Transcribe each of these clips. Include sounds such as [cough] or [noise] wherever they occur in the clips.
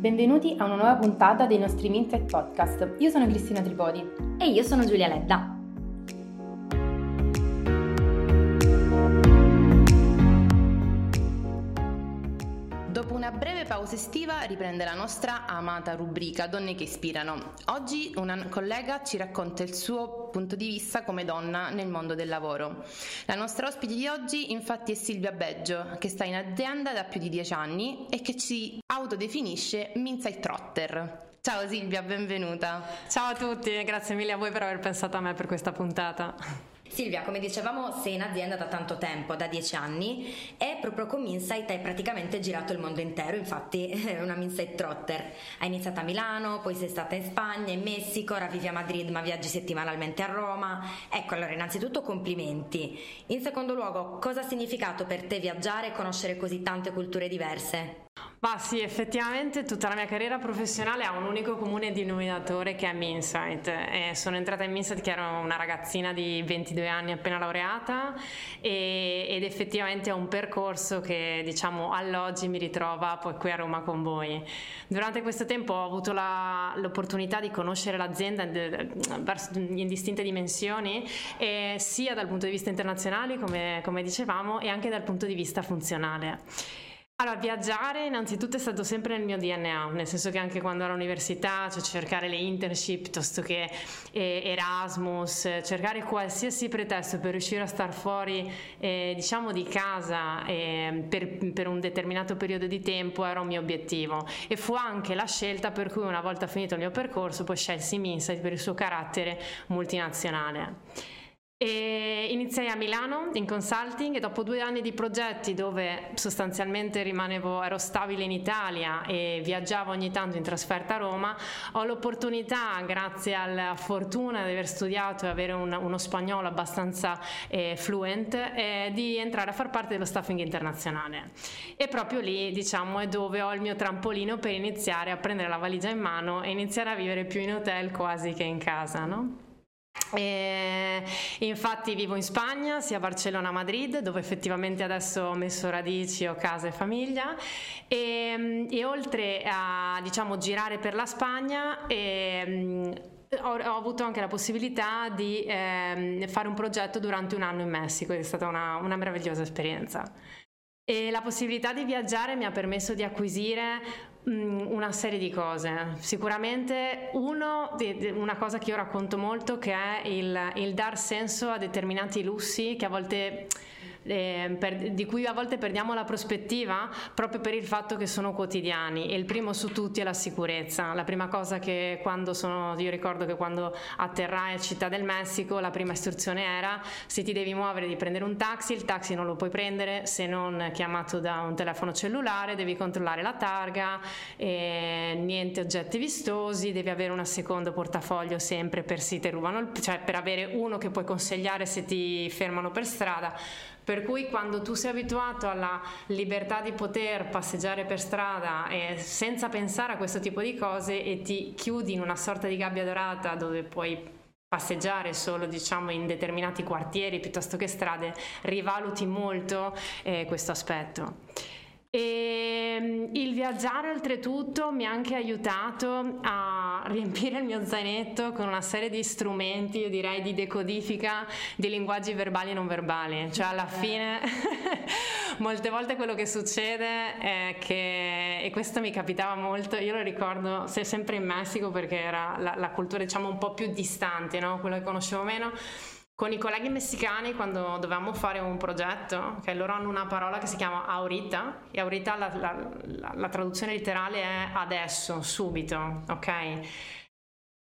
Benvenuti a una nuova puntata dei nostri Mindset Podcast. Io sono Cristina Tripodi. E io sono Giulia Ledda. Pausa estiva riprende la nostra amata rubrica Donne che ispirano. Oggi una collega ci racconta il suo punto di vista come donna nel mondo del lavoro. La nostra ospite di oggi infatti è Silvia Beggio, che sta in azienda da più di dieci anni e che ci autodefinisce Minside Trotter. Ciao Silvia, benvenuta. Ciao a tutti, grazie mille a voi per aver pensato a me per questa puntata. Silvia, come dicevamo, sei in azienda da tanto tempo, da dieci anni, e proprio con Minsight hai praticamente girato il mondo intero, infatti [laughs] è una Minsight Trotter. Hai iniziato a Milano, poi sei stata in Spagna, in Messico, ora vivi a Madrid ma viaggi settimanalmente a Roma. Ecco, allora innanzitutto complimenti. In secondo luogo, cosa ha significato per te viaggiare e conoscere così tante culture diverse? Ma sì, effettivamente tutta la mia carriera professionale ha un unico comune denominatore che è Minsight. E sono entrata in Minsight che ero una ragazzina di 22 anni appena laureata e, ed effettivamente è un percorso che diciamo all'oggi mi ritrova poi qui a Roma con voi. Durante questo tempo ho avuto la, l'opportunità di conoscere l'azienda in distinte dimensioni sia dal punto di vista internazionale come, come dicevamo e anche dal punto di vista funzionale. Allora, viaggiare innanzitutto è stato sempre nel mio DNA, nel senso che anche quando ero all'università, cioè cercare le internship piuttosto che eh, Erasmus, cercare qualsiasi pretesto per riuscire a star fuori, eh, diciamo, di casa eh, per, per, un determinato periodo di tempo era un mio obiettivo. E fu anche la scelta per cui una volta finito il mio percorso poi scelsi Minsight per il suo carattere multinazionale. E iniziai a Milano in consulting e dopo due anni di progetti dove sostanzialmente rimanevo, ero stabile in Italia e viaggiavo ogni tanto in trasferta a Roma, ho l'opportunità, grazie alla fortuna di aver studiato e avere un, uno spagnolo abbastanza eh, fluent, eh, di entrare a far parte dello staffing internazionale. E proprio lì, diciamo, è dove ho il mio trampolino per iniziare a prendere la valigia in mano e iniziare a vivere più in hotel quasi che in casa, no? E infatti vivo in Spagna, sia a Barcellona che a Madrid, dove effettivamente adesso ho messo radici, ho casa e famiglia. E, e oltre a diciamo, girare per la Spagna, e, ho, ho, avuto anche la possibilità di eh, fare un progetto durante un anno in Messico è stata una, una meravigliosa esperienza. E la possibilità di viaggiare mi ha permesso di acquisire una serie di cose. Sicuramente uno, una cosa che io racconto molto, che è il, il dar senso a determinati lussi che a volte eh, per, di cui a volte perdiamo la prospettiva proprio per il fatto che sono quotidiani e il primo su tutti è la sicurezza. La prima cosa che quando sono, io ricordo che quando atterrai a Città del Messico la prima istruzione era se ti devi muovere di prendere un taxi, il taxi non lo puoi prendere se non chiamato da un telefono cellulare, devi controllare la targa, eh, niente oggetti vistosi, devi avere un secondo portafoglio sempre per ti rubano, cioè per avere uno che puoi consigliare se ti fermano per strada per cui quando tu sei abituato alla libertà di poter passeggiare per strada e senza pensare a questo tipo di cose e ti chiudi in una sorta di gabbia dorata dove puoi passeggiare solo diciamo in determinati quartieri piuttosto che strade, rivaluti molto eh, questo aspetto. E ehm, il viaggiare oltretutto mi ha anche aiutato a riempire il mio zainetto con una serie di strumenti, io direi di decodifica di linguaggi verbali e non verbali, cioè alla fine [laughs] molte volte quello che succede è che, e questo mi capitava molto, io lo ricordo sempre in Messico perché era la, la cultura diciamo un po' più distante, no? quello che conoscevo meno, con i colleghi messicani quando dovevamo fare un progetto, che loro hanno una parola che si chiama aurita, e aurita la, la, la, la traduzione letterale è adesso, subito, ok?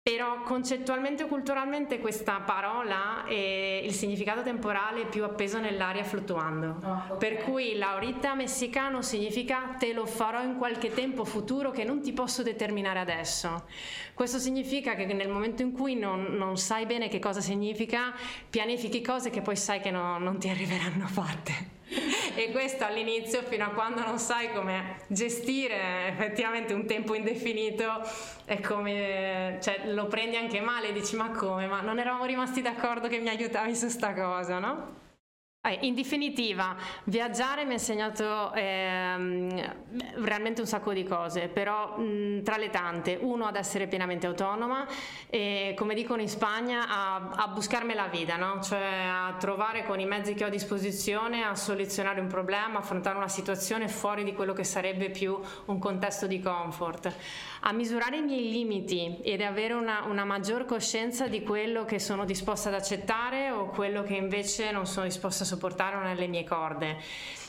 Però concettualmente o culturalmente questa parola e il significato temporale è più appeso nell'aria fluttuando. Oh, okay. Per cui l'aurita messicano significa te lo farò in qualche tempo futuro che non ti posso determinare adesso. Questo significa che nel momento in cui non, non sai bene che cosa significa, pianifichi cose che poi sai che no, non ti arriveranno fatte e questo all'inizio fino a quando non sai come gestire effettivamente un tempo indefinito è come cioè, lo prendi anche male dici ma come ma non eravamo rimasti d'accordo che mi aiutavi su sta cosa no? Eh, in definitiva, viaggiare mi ha insegnato ehm, realmente un sacco di cose, però mh, tra le tante, uno ad essere pienamente autonoma e come dicono in Spagna a, a buscarmi la vita, no? cioè a trovare con i mezzi che ho a disposizione a soluzionare un problema, affrontare una situazione fuori di quello che sarebbe più un contesto di comfort, a misurare i miei limiti ed avere una, una maggior coscienza di quello che sono disposta ad accettare o quello che invece non sono disposta a sopportarono nelle mie corde.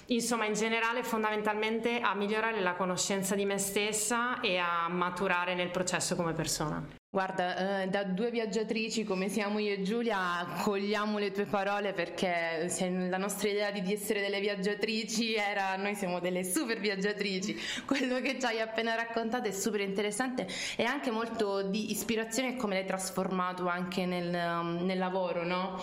Insomma, in generale, fondamentalmente a migliorare la conoscenza di me stessa e a maturare nel processo come persona. Guarda, eh, da due viaggiatrici come siamo io e Giulia, cogliamo le tue parole perché la nostra idea di essere delle viaggiatrici era noi siamo delle super viaggiatrici. Quello che ci hai appena raccontato è super interessante e anche molto di ispirazione come l'hai trasformato anche nel, nel lavoro, no?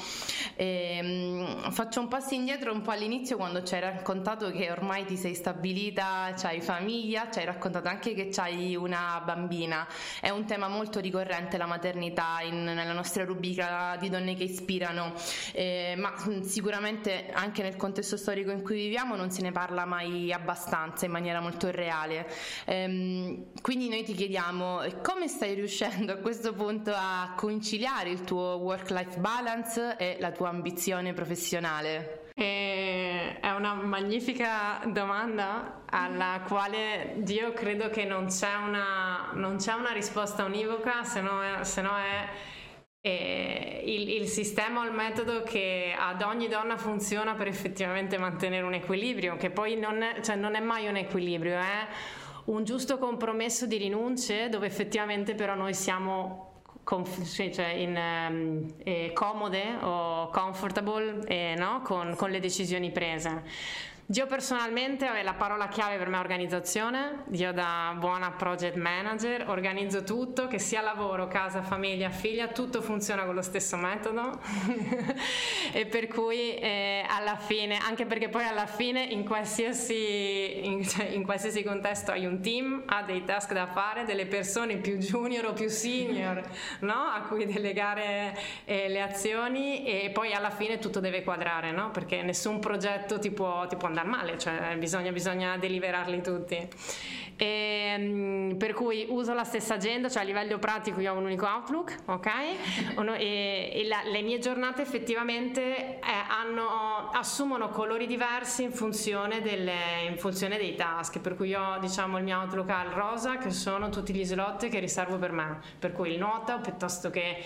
E, um, faccio un passo indietro un po' all'inizio quando ci hai raccontato che ormai ti sei stabilita, hai famiglia, ci hai raccontato anche che hai una bambina. È un tema molto ricordato ricorrente la maternità in, nella nostra rubrica di donne che ispirano, eh, ma mm, sicuramente anche nel contesto storico in cui viviamo non se ne parla mai abbastanza in maniera molto reale. Ehm, quindi noi ti chiediamo come stai riuscendo a questo punto a conciliare il tuo work-life balance e la tua ambizione professionale? E è una magnifica domanda alla quale io credo che non c'è una, non c'è una risposta univoca, se no è, se no è eh, il, il, sistema o il metodo che ad ogni donna funziona per effettivamente mantenere un equilibrio, che poi non è, cioè non è mai un equilibrio, è un giusto compromesso di rinunce dove effettivamente però noi siamo cioè in, um, eh, comode o comfortable eh, no? con, con le decisioni prese. Io personalmente, la parola chiave per me è organizzazione, io da buona project manager organizzo tutto, che sia lavoro, casa, famiglia, figlia, tutto funziona con lo stesso metodo [laughs] e per cui eh, alla fine, anche perché poi alla fine in qualsiasi, in, cioè, in qualsiasi contesto hai un team, ha dei task da fare, delle persone più junior o più senior [laughs] no? a cui delegare eh, le azioni e poi alla fine tutto deve quadrare, no? perché nessun progetto ti può, ti può andare male, cioè bisogna, bisogna deliberarli tutti. E, ehm, per cui uso la stessa agenda, cioè a livello pratico io ho un unico Outlook, ok? e, e la, le mie giornate effettivamente eh, hanno, assumono colori diversi in funzione, delle, in funzione, dei task, per cui io diciamo il mio Outlook al rosa che sono tutti gli slot che riservo per me, per cui il nota piuttosto che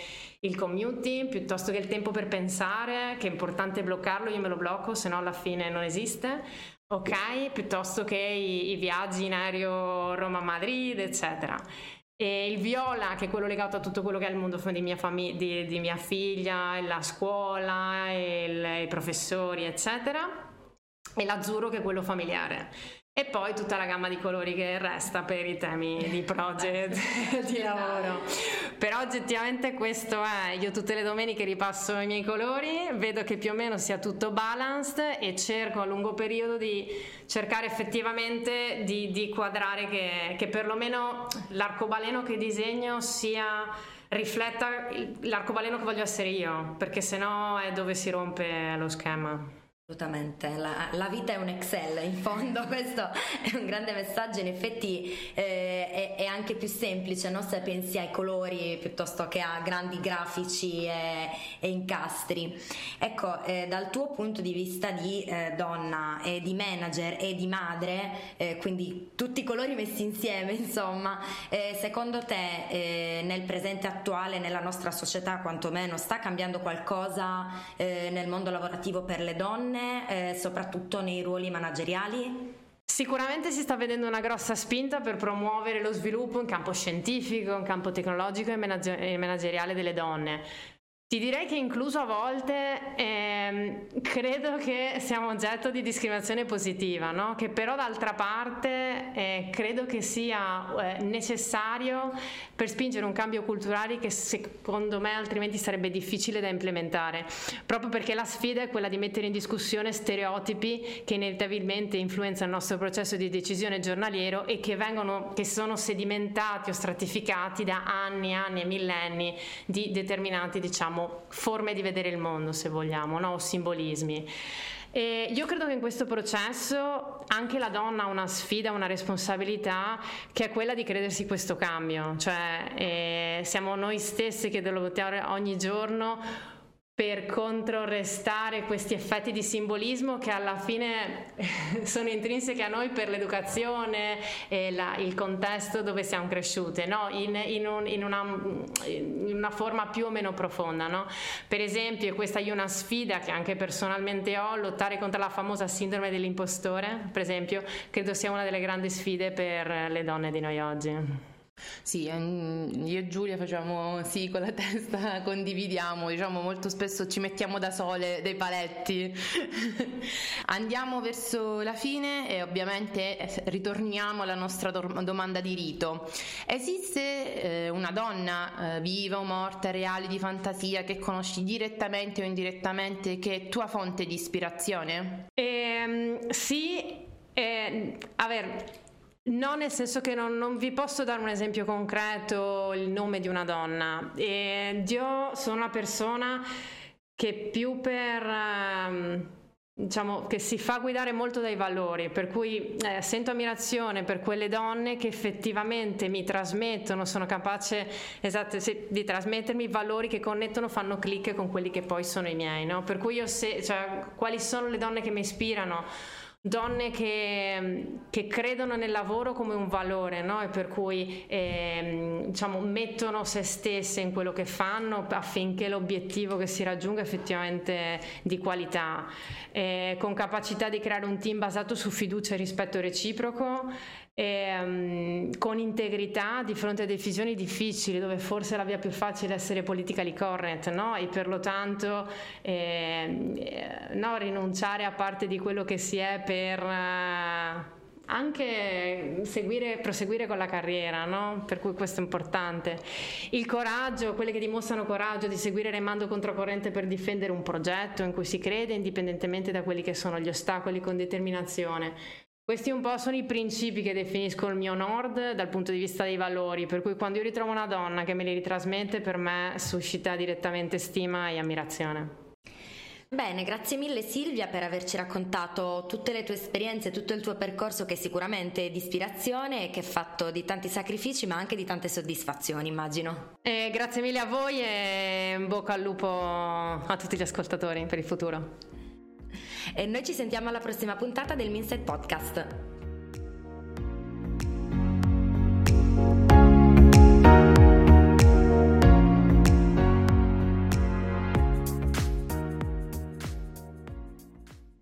il commuting piuttosto che il tempo per pensare, che è importante bloccarlo, io me lo blocco, se no alla fine non esiste, ok? Piuttosto che i, i viaggi in aereo Roma-Madrid, eccetera. E il viola, che è quello legato a tutto quello che è il mondo di mia, famig- di, di mia figlia, la scuola, il, i professori, eccetera. E l'azzurro, che è quello familiare e poi tutta la gamma di colori che resta per i temi di project [laughs] di lavoro. però oggettivamente questo è io tutte le domeniche ripasso i miei colori vedo che più o meno sia tutto balanced e cerco a lungo periodo di cercare effettivamente di, di quadrare che, che perlomeno l'arcobaleno che disegno sia rifletta l'arcobaleno che voglio essere io perché sennò è dove si rompe lo schema Assolutamente, la, la, vita è un Excel, in fondo [laughs] questo è un grande messaggio, in effetti eh, è, è, anche più semplice no? se pensi ai colori piuttosto che a grandi grafici e, e incastri. Ecco, eh, dal tuo punto di vista di eh, donna e di manager e di madre, eh, quindi tutti i colori messi insieme, [laughs] insomma, eh, secondo te eh, nel presente attuale, nella nostra società quantomeno, sta cambiando qualcosa nel mondo lavorativo per le donne? Eh, soprattutto nei ruoli manageriali? Sicuramente si sta vedendo una grossa spinta per promuovere lo sviluppo in campo scientifico, in campo tecnologico e manageriale delle donne. Ti direi che incluso a volte ehm, credo che siamo oggetto di discriminazione positiva, no? che però d'altra parte eh, credo che sia eh, necessario per spingere un cambio culturale che secondo me altrimenti sarebbe difficile da implementare, proprio perché la sfida è quella di mettere in discussione stereotipi che inevitabilmente influenzano il nostro processo di decisione giornaliero e che, vengono, che sono sedimentati o stratificati da anni e anni e millenni di determinati diciamo diciamo, forme di vedere il mondo, se vogliamo, no? o simbolismi. E io credo che in questo processo anche la donna ha una sfida, una responsabilità che è quella di credersi questo cambio, cioè eh, siamo noi stessi che dobbiamo lottare ogni giorno per controrrestare questi effetti di simbolismo che alla fine [laughs] sono intrinsechi a noi per l'educazione e la, il contesto dove siamo cresciute, no? in, in, un, in, una, in, una, forma più o meno profonda. No? Per esempio, questa è una sfida che anche personalmente ho, lottare contro la famosa sindrome dell'impostore, per esempio, credo sia una delle grandi sfide per le donne di noi oggi. Sì, ehm, io e Giulia facciamo sì con la testa, [laughs] condividiamo, diciamo molto spesso ci mettiamo da sole dei paletti. [laughs] Andiamo verso la fine e ovviamente eh, ritorniamo alla nostra domanda di rito. Esiste eh, una donna eh, viva o morta, reale, di fantasia che conosci direttamente o indirettamente che è tua fonte di ispirazione? Ehm, sì, eh, a ver, No, nel senso che non, non, vi posso dare un esempio concreto, il nome di una donna. E io sono una persona che più per... Um, diciamo che si fa guidare molto dai valori, per cui eh, sento ammirazione per quelle donne che effettivamente mi trasmettono, sono capace esatto, sì, di trasmettermi valori che connettono, fanno click con quelli che poi sono i miei, no? Per cui io se, cioè, quali sono le donne che mi ispirano? Donne che, che, credono nel lavoro come un valore no? e per cui eh, diciamo, mettono se stesse in quello che fanno affinché l'obiettivo che si raggiunga effettivamente di qualità, eh, con capacità di creare un team basato su fiducia e rispetto reciproco e, um, con integrità di fronte a decisioni difficili dove forse la via più facile è essere politically correct no? e per lo tanto eh, eh, no, rinunciare a parte di quello che si è per... Uh, anche seguire, proseguire con la carriera, no? per cui questo è importante. Il coraggio, quelle che dimostrano coraggio di seguire remando controcorrente per difendere un progetto in cui si crede, indipendentemente da quelli che sono gli ostacoli, con determinazione. Questi un po' sono i principi che definiscono il mio Nord dal punto di vista dei valori, per cui quando io ritrovo una donna che me li ritrasmette, per me suscita direttamente stima e ammirazione. Bene, grazie mille Silvia per averci raccontato tutte le tue esperienze, tutto il tuo percorso che sicuramente è di ispirazione e che è fatto di tanti sacrifici ma anche di tante soddisfazioni, immagino. Eh, grazie mille a voi e in bocca al lupo a tutti gli ascoltatori per il futuro. E noi ci sentiamo alla prossima puntata del Mindset Podcast.